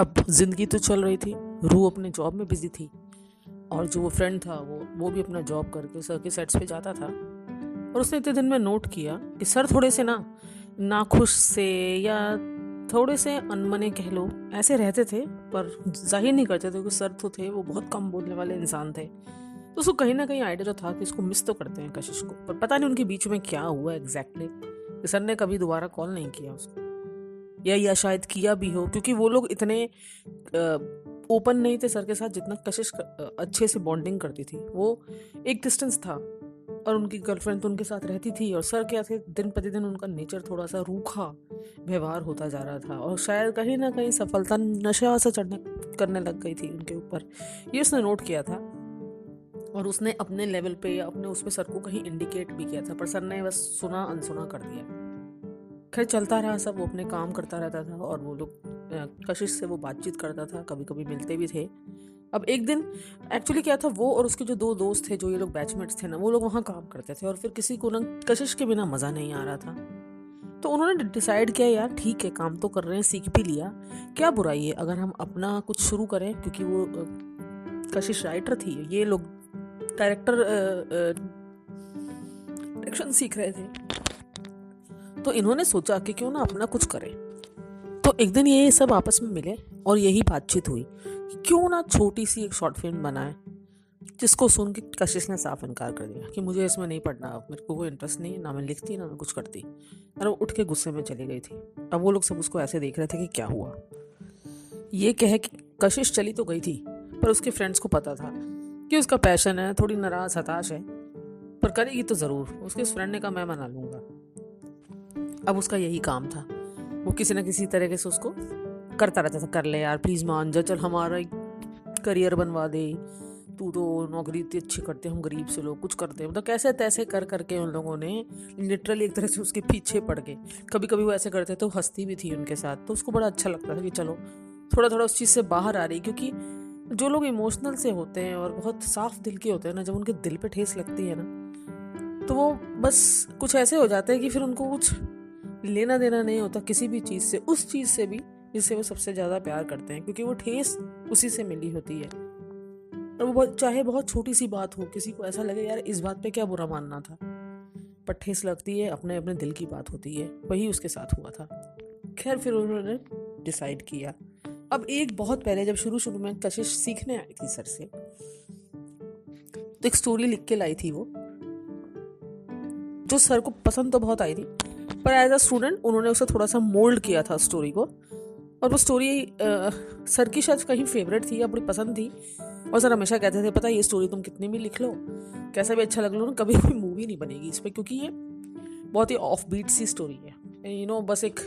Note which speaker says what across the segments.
Speaker 1: अब ज़िंदगी तो चल रही थी रू अपने जॉब में बिज़ी थी। और जो वो फ्रेंड था, वो वो भी अपना जॉब करके सर के सेट्स पे जाता था। और उसने इतने दिन में नोट किया कि सर थोड़े से ना नाखुश से या थोड़े से अनमने कह लो, ऐसे रहते थे, पर ज़ाहिर नहीं करते थे क्योंकि सर तो थे, वो बहुत कम बोलने वाले इंसान थे। तो उसको कहीं ना कहीं आइडिया तो था कि इसको मिस तो करते हैं कशिश को, पर पता नहीं उनके बीच में क्या हुआ एग्जैक्टली. सर ने कभी दोबारा कॉल नहीं किया उसको। या या शायद किया भी हो क्योंकि वो लोग इतने ओपन नहीं थे सर के साथ जितना कशिश कर, अच्छे से बॉन्डिंग करती थी। वो एक डिस्टेंस था और उनकी गर्लफ्रेंड तो उनके साथ रहती थी और सर क्या थे दिन प्रतिदिन उनका नेचर थोड़ा सा रूखा व्यवहार होता जा रहा था और शायद कहीं ना कहीं सफलता नशा से चढ़ने करने लग गई थी उनके ऊपर। ये उसने नोट किया था और उसने अपने लेवल पे या अपने उस पर सर को कहीं इंडिकेट भी किया था पर सर ने बस सुना अनसुना कर दिया। खैर, चलता रहा सब, वो अपने काम करता रहता था और वो लोग कशिश से वो बातचीत करता था कभी कभी मिलते भी थे। अब एक दिन एक्चुअली क्या था, वो और उसके जो दो दोस्त थे, जो ये लोग बैचमेट्स थे ना, वो लोग वहाँ काम करते थे और फिर किसी को ना, कशिश के बिना मज़ा नहीं आ रहा था। तो उन्होंने डिसाइड किया, यार, ठीक है, काम तो कर रहे हैं, सीख भी लिया। क्या बुराई है? अगर हम अपना कुछ शुरू करें, क्योंकि वो कशिश राइटर थी, ये लोग डायरेक्टर डायरेक्शन सीख रहे थे। तो इन्होंने सोचा कि क्यों ना अपना कुछ करें। तो एक दिन ये सब आपस में मिले और यही बातचीत हुई कि क्यों ना छोटी सी एक शॉर्ट फ़िल्म बनाए, जिसको सुन के कशिश ने साफ़ इनकार कर दिया कि मुझे इसमें नहीं पढ़ना, अब मेरे को कोई इंटरेस्ट नहीं, ना मैं लिखती, ना मैं कुछ करती। और वो उठ के गुस्से में चली गई थी। अब वो लोग सब उसको ऐसे देख रहे थे कि क्या हुआ। ये कह कि कशिश चली तो गई थी, पर उसके फ्रेंड्स को पता था कि उसका पैशन है, थोड़ी नाराज़, हताश है, पर करेगी तो ज़रूर। उसके उस फ्रेंड ने कहा, मैं मना लूँगा। अब उसका यही काम था। वो किसी ना किसी तरीके से उसको करता रहता था, कर ले यार प्लीज़ मान जा, चल हमारा एक करियर बनवा दे। तू तो नौकरी इतनी अच्छी करते हम गरीब से लोग, कुछ करते हैं। मतलब कैसे तैसे कर करके उन लोगों ने लिटरली एक तरह से उसके पीछे पड़ गए। कभी कभी वो ऐसे करते तो हंसती भी थी उनके साथ तो उसको बड़ा अच्छा लगता था कि चलो थोड़ा थोड़ा उस चीज़ से बाहर आ रही क्योंकि जो लोग इमोशनल से होते हैं और बहुत साफ़ दिल के होते हैं ना, जब उनके दिल पे ठेस लगती है ना तो वो बस कुछ ऐसे हो जाते हैं कि फिर उनको कुछ लेना देना नहीं होता किसी भी चीज़ से, उस चीज़ से भी जिससे वो सबसे ज़्यादा प्यार करते हैं, क्योंकि वो ठेस उसी से मिली होती है। और वो चाहे बहुत छोटी सी बात हो, किसी को ऐसा लगे, यार, इस बात पे क्या बुरा मानना था? पर ठेस लगती है अपने अपने दिल की बात होती है, वही उसके साथ हुआ था। खैर, फिर उन्होंने डिसाइड किया। अब एक बहुत पहले, जब शुरू शुरू में कशिश सीखने आई थी सर से तो एक स्टोरी लिख के लाई थी वो, जो सर को पसंद तो बहुत आई थी पर एज अ स्टूडेंट उन्होंने उसे थोड़ा सा मोल्ड किया था स्टोरी को। और वो स्टोरी सर की शायद कहीं फेवरेट थी या बड़ी पसंद थी। और सर हमेशा कहते थे, पता ये स्टोरी तुम कितनी भी लिख लो, कैसा भी अच्छा लग लो ना, कभी कोई मूवी नहीं बनेगी इस पर क्योंकि ये बहुत ही ऑफ़ बीट सी स्टोरी है। यू नो बस एक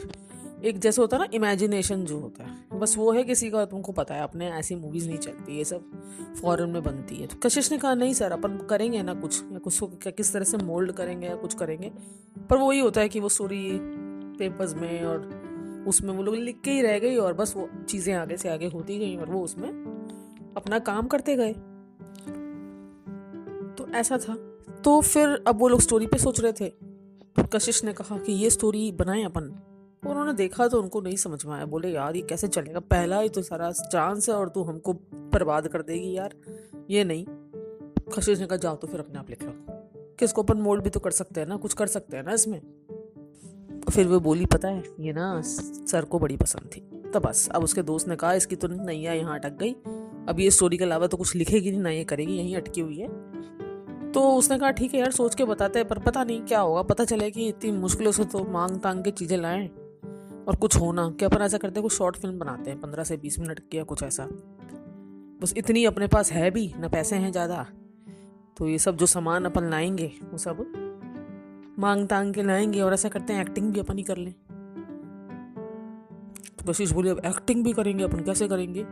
Speaker 1: एक जैसे होता है ना इमेजिनेशन जो होता है। बस वो है किसी का, तुमको पता है अपने ऐसी मूवीज़ नहीं चलती ये सब फॉरेन में बनती है। तो कशिश ने कहा, नहीं सर अपन करेंगे ना कुछ, या कुछ किस तरह से मोल्ड करेंगे या कुछ करेंगे? पर वही होता है कि वो स्टोरी पेपर्स में और उसमें वो लोग लिख के ही रह गई और बस वो चीज़ें आगे से आगे होती गई और वो उसमें अपना काम करते गए। तो ऐसा था। तो फिर अब वो लोग स्टोरी पे सोच रहे थे। तो कशिश ने कहा कि ये स्टोरी बनाए अपन। उन्होंने देखा तो उनको नहीं समझ में आया। बोले, यार, ये कैसे चलेगा? पहला ही तो सारा चांस है और तू हमको बर्बाद कर देगी यार। ये नहीं। खशीश ने कहा, जाओ तो फिर अपने आप लिख लो। किसको अपन मोल्ड भी तो कर सकते हैं ना? कुछ कर सकते हैं ना इसमें? फिर वो बोली, पता है, ये ना सर को बड़ी पसंद थी। तो बस, अब उसके दोस्त ने कहा, इसकी तो नैया यहाँ अटक गई। अब ये स्टोरी के अलावा तो कुछ लिखेगी नहीं, ना ये करेगी, यहीं अटकी हुई है। तो उसने कहा, ठीक है यार, सोच के बताते हैं, पर पता नहीं क्या होगा। पता चले कि इतनी मुश्किलों से तो मांग तांग के चीज़ें लाएँ। और कुछ होना क्या अपन ऐसा करते हैं, कुछ शॉर्ट फ़िल्म बनाते हैं, पंद्रह से बीस मिनट की या कुछ ऐसा। बस इतनी अपने पास है भी, ना पैसे हैं ज़्यादा तो ये सब जो सामान अपन लाएँगे, वो सब मांग तांग के लाएँगे और ऐसा करते हैं एक्टिंग भी अपन ही कर लें। तो कशिश बोले, अब एक्टिंग भी करेंगे, अपन कैसे करेंगे?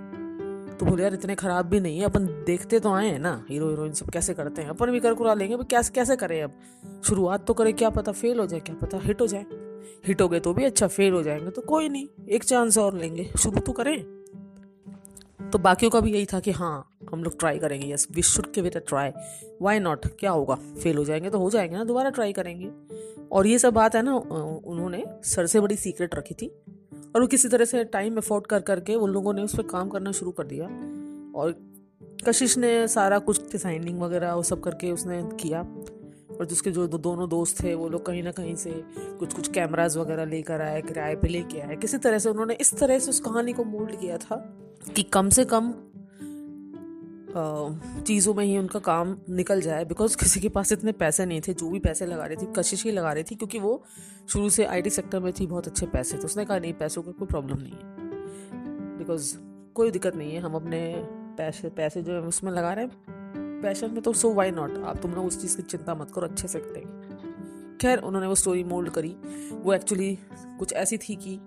Speaker 1: तो बोले, यार, इतने खराब भी नहीं है, अपन देखते तो आए हैं ना, हीरो, हीरोइन सब कैसे करते हैं? अपन भी कर कुरा लेंगे कैसे कैसे करें अब? शुरुआत तो करें, क्या पता फेल हो जाए, क्या पता हिट हो जाए। हिट हो गए तो भी अच्छा फेल हो जाएँगे तो कोई नहीं, एक चांस और लेंगे। शुरू तो करें। तो बाकियों का भी यही था कि हाँ हम लोग ट्राई करेंगे। यस वी शुड के अ ट्राई वाई नॉट क्या होगा? फेल हो जाएँगे तो हो जाएँगे ना, दोबारा ट्राई करेंगे। और ये सब बात है ना उन्होंने सर से बड़ी सीक्रेट रखी थी। और वो किसी तरह से टाइम अफोर्ड कर, करके उन लोगों ने उस पर काम करना शुरू कर दिया। और कशिश ने सारा कुछ डिज़ाइनिंग वगैरह वो सब करके उसने किया। और जिसके जो दोनों दोस्त थे, वो लोग कहीं ना कहीं से कुछ कुछ कैमराज वगैरह लेकर आए, किराए पे लेके आए। किसी तरह से उन्होंने इस तरह से उस कहानी को मोल्ड किया था कि कम से कम चीज़ों में ही उनका काम निकल जाए बिकॉज़ किसी के पास इतने पैसे नहीं थे, जो भी पैसे लगा रही थी, कशिश ही लगा रही थी, क्योंकि वो शुरू से आईटी सेक्टर में थी, बहुत अच्छे पैसे थे। उसने कहा, नहीं, पैसों का कोई प्रॉब्लम नहीं है। बिकॉज़ कोई दिक्कत नहीं है, हम अपने पैसे पैसे जो है उसमें लगा रहे हैं। पैशन में तो सो वाई नॉट आप तुम लोग उस चीज़ की चिंता मत करो, अच्छे से करेंगे खैर, उन्होंने वो स्टोरी मोल्ड करी। वो एक्चुअली कुछ ऐसी थी कि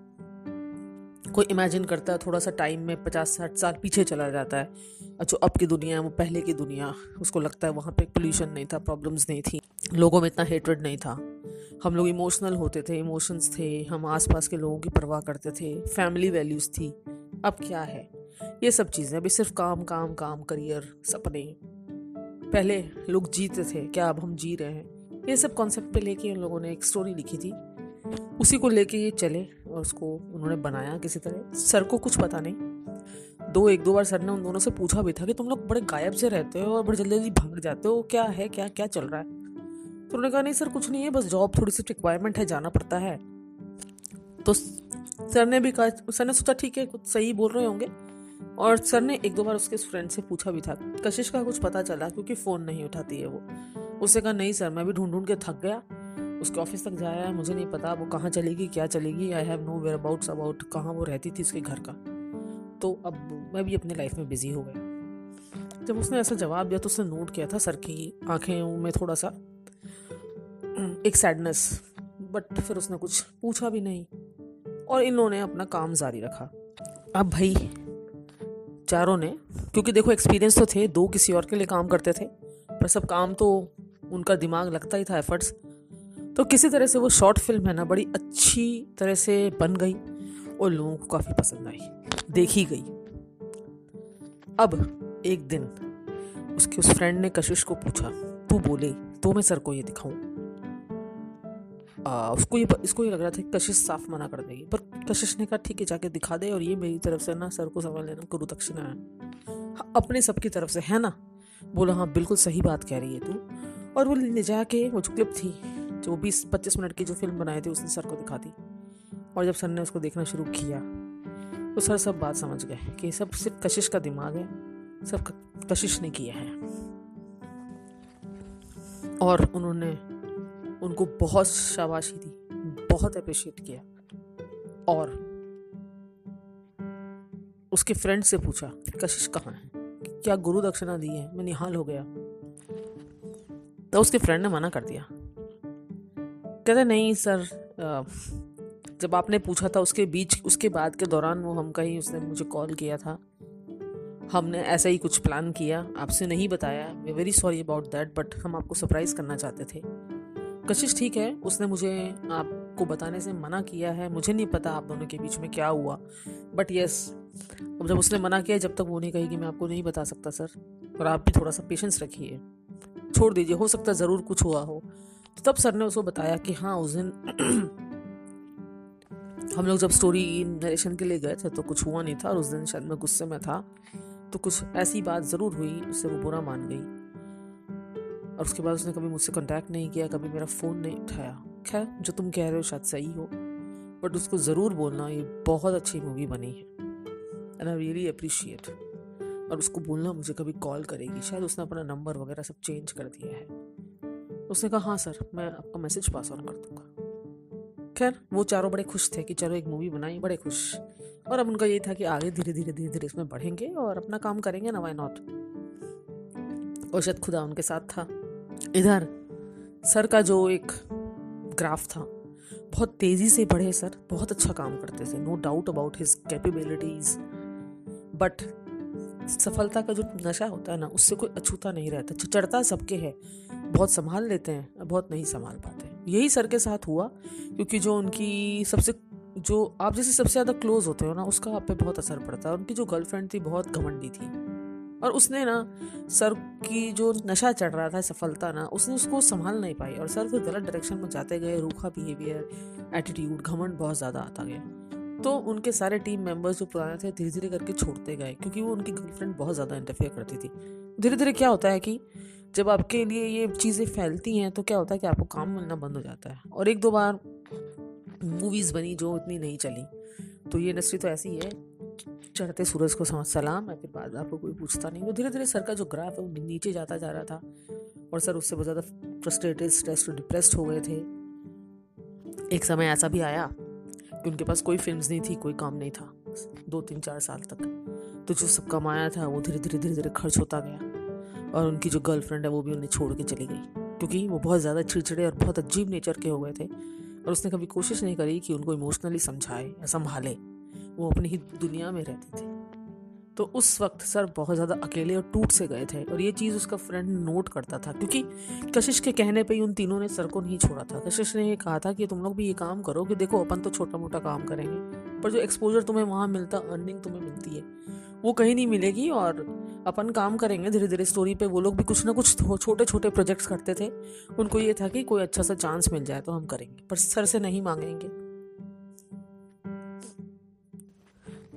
Speaker 1: कोई इमेजिन करता है, थोड़ा सा टाइम में पचास, साठ साल पीछे चला जाता है। जो अब की दुनिया है, वो पहले की दुनिया। उसको लगता है वहाँ पे पोल्यूशन नहीं था प्रॉब्लम्स नहीं थी। लोगों में इतना हेटरेड नहीं था। हम लोग इमोशनल होते थे इमोशंस थे। हम आसपास के लोगों की परवाह करते थे। फैमिली वैल्यूज़ थी। अब क्या है? ये सब चीज़ें, अभी सिर्फ़ काम काम काम करियर सपने। पहले लोग जीते थे, क्या अब हम जी रहे हैं? ये सब कॉन्सेप्ट पे लेके उन लोगों ने एक स्टोरी लिखी थी। उसी को लेके ये चले और उसको उन्होंने बनाया किसी तरह। सर को कुछ पता नहीं। दो, एक, दो बार सर ने उन दोनों से पूछा भी था कि तुम लोग बड़े गायब से रहते हो और बड़े जल्दी जल्दी भाग जाते हो, क्या है, क्या क्या चल रहा है? तो उन्होंने कहा, नहीं सर, कुछ नहीं है, बस जॉब थोड़ी सी रिक्वायरमेंट है, जाना पड़ता है। तो सर ने भी कहा, सर ने सोचा, ठीक है, कुछ सही बोल रहे होंगे। और सर ने एक दो बार उसके फ्रेंड से पूछा भी था। कशिश का कुछ पता चला, क्योंकि फ़ोन नहीं उठाती है वो। उससे कहा, नहीं सर, मैं भी ढूंढ ढूंढ के थक गया। उसके ऑफ़िस तक जाया मुझे नहीं पता, वो कहाँ चलेगी, क्या चलेगी I have no whereabouts about कहाँ वो रहती थी उसके घर का। तो अब मैं भी अपनी लाइफ में बिज़ी हो गया। जब उसने ऐसा जवाब दिया तो उसने नोट किया था सर की आँखें में थोड़ा सा, एक सैडनेस बट फिर उसने कुछ पूछा भी नहीं, और इन लोगों ने अपना काम जारी रखा। अब भाई चारों ने, क्योंकि देखो एक्सपीरियंस तो थे, दो किसी और के लिए काम करते थे, पर सब काम तो उनका दिमाग लगता ही था एफर्ट्स तो किसी तरह से वो शॉर्ट फ़िल्म है ना, बड़ी अच्छी तरह से बन गई, और लोगों को काफ़ी पसंद आई, देखी गई। अब एक दिन, उसके उस फ्रेंड ने कशिश को पूछा, तू बोले तो मैं सर को ये दिखाऊँ? उसको ये इसको ये लग रहा था कि कशिश साफ़ मना कर देगी। पर कशिश ने कहा ठीक है जाके दिखा दे और ये मेरी तरफ़ से ना सर को समझ लेना गुरु दक्षिणा है हाँ, अपने सबकी तरफ़ से है ना? बोला हाँ बिल्कुल सही बात कह रही है तू। और वो ले जाके वो जो क्लिप थी जो बीस पच्चीस मिनट की जो फ़िल्म बनाई थी उसने सर को दिखा दी। और जब सर ने उसको देखना शुरू किया तो सर सब बात समझ गए कि सब सिर्फ़ कशिश का दिमाग है सब कशिश ने किया है। और उन्होंने उनको बहुत शाबाशी दी, बहुत अप्रिशिएट किया। और उसके फ्रेंड से पूछा कशिश कहाँ है? क्या गुरु दक्षिणा दी है? मैं निहाल हो गया। तो उसके फ्रेंड ने मना कर दिया। कहते, नहीं सर जब आपने पूछा था उसके बीच, उसके बाद के दौरान वो हम कहीं उसने मुझे कॉल किया था। हमने ऐसा ही कुछ प्लान किया, आपसे नहीं बताया। We very sorry about that but हम आपको सरप्राइज़ करना चाहते थे। कशिश ठीक है, उसने मुझे, आपको बताने से मना किया है। मुझे नहीं पता आप दोनों के बीच में क्या हुआ। बट यस अब जब उसने मना किया, जब तक वो नहीं कही कि मैं आपको नहीं बता सकता, सर। और आप भी थोड़ा सा पेशेंस रखिए। छोड़ दीजिए, हो सकता है ज़रूर कुछ हुआ हो। तो तब सर ने उसको बताया कि हाँ उस दिन हम लोग जब स्टोरी नरेशन के लिए गए थे तो कुछ हुआ नहीं था और उस दिन शायद मैं गुस्से में था। तो कुछ ऐसी बात ज़रूर हुई, उससे वो बुरा मान गई। और उसके बाद उसने कभी मुझसे कांटेक्ट नहीं किया, कभी मेरा फ़ोन नहीं उठाया। खैर, जो तुम कह रहे हो शायद सही हो बट उसको ज़रूर बोलना, ये बहुत अच्छी मूवी बनी है एंड आई रियली अप्रिशिएट और उसको बोलना मुझे कभी कॉल करेगी, शायद उसने अपना नंबर वगैरह सब चेंज कर दिया है। उसने कहा हाँ सर, मैं आपका मैसेज पास ऑन कर दूँगा। खैर, वो चारों बड़े खुश थे कि चलो एक मूवी बनाई, बड़े खुश। और अब उनका ये था कि आगे धीरे धीरे धीरे धीरे इसमें बढ़ेंगे और अपना काम करेंगे ना वाई नॉट और शायद खुदा उनके साथ था। इधर, सर का जो एक ग्राफ था, बहुत तेज़ी से बढ़े सर, बहुत अच्छा काम करते थे no doubt about his capabilities but सफलता का जो नशा होता है ना, उससे कोई अछूता नहीं रहता चढ़ता सबके है, बहुत संभाल लेते हैं, बहुत नहीं संभाल पाते। यही सर के साथ हुआ, क्योंकि जो उनकी सबसे, जो आप जैसे सबसे ज़्यादा क्लोज होते हो ना, उसका आप पे बहुत असर पड़ता है। उनकी जो गर्लफ्रेंड थी, बहुत घमंडी थी। और उसने ना सर की जो नशा चढ़ रहा था, सफलता ना, उसने उसको संभाल नहीं पाई और सर फिर गलत डायरेक्शन में जाते गए, रूखा बिहेवियर एटीट्यूड घमंड बहुत ज़्यादा आता गया। तो उनके सारे टीम मेंबर्स जो पुराने थे धीरे धीरे करके छोड़ते गए, क्योंकि वो उनकी गर्लफ्रेंड बहुत ज़्यादा इंटरफेयर करती थी। धीरे धीरे क्या होता है कि जब आपके लिए ये चीज़ें फैलती हैं तो क्या होता है कि आपको काम मिलना बंद हो जाता है। और एक दो बार मूवीज़ बनी जो इतनी नहीं चली। तो ये इंडस्ट्री तो ऐसी है चढ़ते सूरज को समझ, सलाम है फिर बाद आपको कोई पूछता नहीं। वो धीरे धीरे सर का जो ग्राफ है वो नीचे जाता जा रहा था और सर उससे बहुत ज़्यादा फ्रस्ट्रेटेड स्ट्रेस डिप्रेस्ड हो गए थे। एक समय ऐसा भी आया कि उनके पास कोई फ़िल्म नहीं थी, कोई काम नहीं था दो तीन चार साल तक। तो जो सब कमाया था, वो धीरे धीरे धीरे धीरे खर्च होता गया और उनकी जो गर्लफ्रेंड है, वो भी उन्हें छोड़ के चली गई क्योंकि वो बहुत ज़्यादा चिड़चिड़े और बहुत अजीब नेचर के हो गए थे और उसने कभी कोशिश नहीं करी कि उनको इमोशनली समझाए या संभाले। वो अपनी ही दुनिया में रहती थी। तो उस वक्त सर बहुत ज़्यादा अकेले और टूट से गए थे और ये चीज़ उसका फ्रेंड नोट करता था क्योंकि कशिश के कहने पे ही उन तीनों ने सर को नहीं छोड़ा था। कशिश ने ये कहा था कि तुम लोग भी ये काम करो कि देखो अपन तो छोटा मोटा काम करेंगे, पर जो एक्सपोजर तुम्हें वहाँ मिलता अर्निंग तुम्हें मिलती है, वो कहीं नहीं मिलेगी और अपन काम करेंगे। धीरे धीरे स्टोरी पे वो लोग भी कुछ ना कुछ छोटे छोटे प्रोजेक्ट्स करते थे, उनको ये था कि कोई अच्छा सा चांस मिल जाए तो हम करेंगे, पर सर से नहीं मांगेंगे।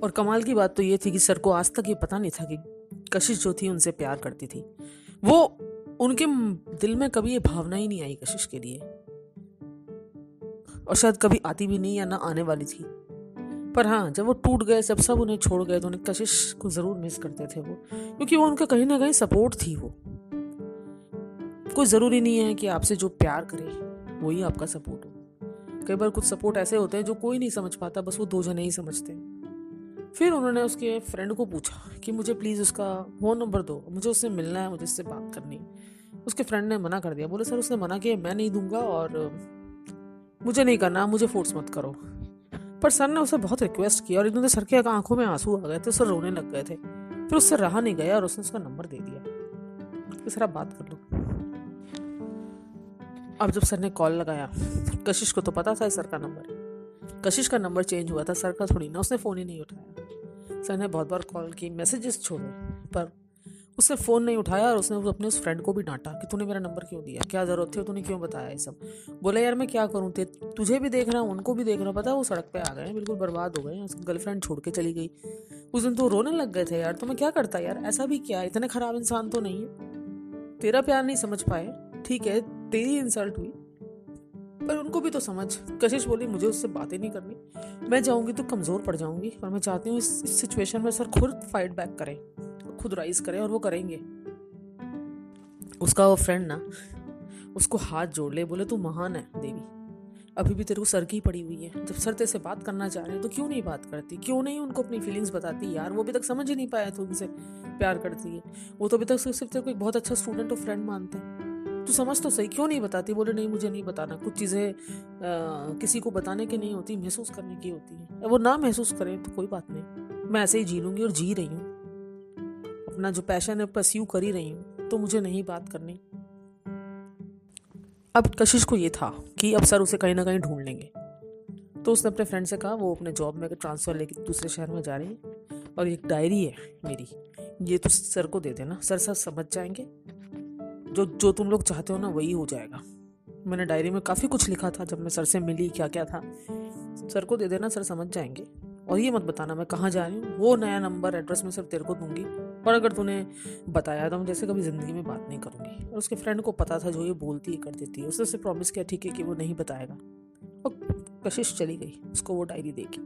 Speaker 1: और कमाल की बात तो ये थी कि सर को आज तक ये पता नहीं था कि कशिश जो थी उनसे प्यार करती थी। वो उनके दिल में कभी ये भावना ही नहीं आई कशिश के लिए। और शायद कभी आती भी नहीं या ना आने वाली थी। पर हाँ जब वो टूट गए, जब सब उन्हें छोड़ गए तो उन्हें कशिश को ज़रूर मिस करते थे वो। क्योंकि वो उनका कहीं ना कहीं सपोर्ट थी वो। कोई ज़रूरी नहीं है कि आपसे जो प्यार करे वही आपका सपोर्ट हो। कई बार कुछ सपोर्ट ऐसे होते हैं जो कोई नहीं समझ पाता, बस वो दो जने ही समझते हैं। फिर उन्होंने उसके फ्रेंड को पूछा कि मुझे प्लीज़ उसका फ़ोन नंबर दो, मुझे उससे मिलना है, मुझे उससे बात करनी उसके फ्रेंड ने मना कर दिया। बोले, सर, उसने मना किया, मैं नहीं दूँगा और मुझे नहीं करना, मुझे फोर्स मत करो। पर सर ने उसे बहुत रिक्वेस्ट किया और एकदम सर के आँखों में आँसू आ गए थे, सर रोने लग गए थे। फिर उससे रहा नहीं गया और उसने उसका नंबर दे दिया। कि सर, आप बात कर लो। अब जब सर ने कॉल लगाया, कशिश को तो पता था सर का नंबर कशिश का नंबर चेंज हुआ था, सर का थोड़ी ना, उसने फ़ोन ही नहीं उठाया। सर ने बहुत बार कॉल की मैसेजेस छोड़े, पर उसने फ़ोन नहीं उठाया और उसने अपने उस फ्रेंड को भी डांटा कि तूने मेरा नंबर क्यों दिया? क्या ज़रूरत थी? तूने क्यों बताया ये सब? बोले, यार, मैं क्या करूँ? ते तुझे भी देख रहा हूँ, उनको भी देख रहा हूँ। पता वो सड़क पे आ गए बिल्कुल बर्बाद हो गए उसकी गर्लफ्रेंड छोड़ के चली गई। उस दिन तो रोने लग गए थे, यार तो मैं क्या करता यार? ऐसा भी क्या? इतने ख़राब इंसान तो नहीं है। तेरा प्यार नहीं समझ पाए। ठीक है, तेरी इंसल्ट हुई। पर उनको भी तो समझ। कशिश बोली मुझे उससे बातें नहीं करनी। मैं जाऊँगी तो कमज़ोर पड़ जाऊँगी और मैं चाहती हूँ इस, सिचुएशन में सर खुद फाइट बैक करें खुद राइज करें और वो करेंगे। उसका वो फ्रेंड ना उसको हाथ जोड़ ले बोले तू महान है देवी। अभी भी तेरे को सर की पड़ी हुई है। जब सर तेरे से बात करना चाह रहे हैं तो क्यों नहीं बात करती? क्यों नहीं उनको अपनी फीलिंग्स बताती? यार वो अभी तक समझ ही नहीं पाया तो उनसे प्यार करती है। वो तो अभी तक सिर्फ़ तेरे को एक बहुत अच्छा स्टूडेंट और फ्रेंड मानते हैं। तू समझ तो सही, क्यों नहीं बताती? बोले, नहीं, मुझे नहीं बताना। कुछ चीज़ें किसी को बताने की नहीं होती, महसूस करने की होती है। वो ना महसूस करें तो कोई बात नहीं। मैं ऐसे ही जी लूँगी और जी रही हूँ। अपना जो पैशन है परस्यू कर ही रही हूँ तो मुझे नहीं बात करनी। अब कशिश को ये था कि अब सर उसे कहीं ना कहीं ढूंढ लेंगे। तो उसने अपने फ्रेंड से कहा, वो अपने जॉब में ट्रांसफ़र लेके दूसरे शहर में जा रही है और एक डायरी है मेरी, ये तो सर को दे देना। सर सर समझ जाएँगे जो जो तुम लोग चाहते हो ना, वही हो जाएगा। मैंने डायरी में काफ़ी कुछ लिखा था, जब मैं सर से मिली क्या क्या था। सर को दे देना, सर समझ जाएँगे। और ये मत बताना, मैं कहाँ जा रही हूँ। वो नया नंबर एड्रेस मैं सिर्फ़ तेरे को दूँगी। और अगर तूने बताया तो मैं जैसे कभी ज़िंदगी में बात नहीं करूँगी। और उसके फ्रेंड को पता था, जो ये बोलती है, कर देती है। उसने उसे प्रॉमिस किया, ठीक है, कि वो नहीं बताएगा। और कशिश चली गई, उसको वो डायरी देखी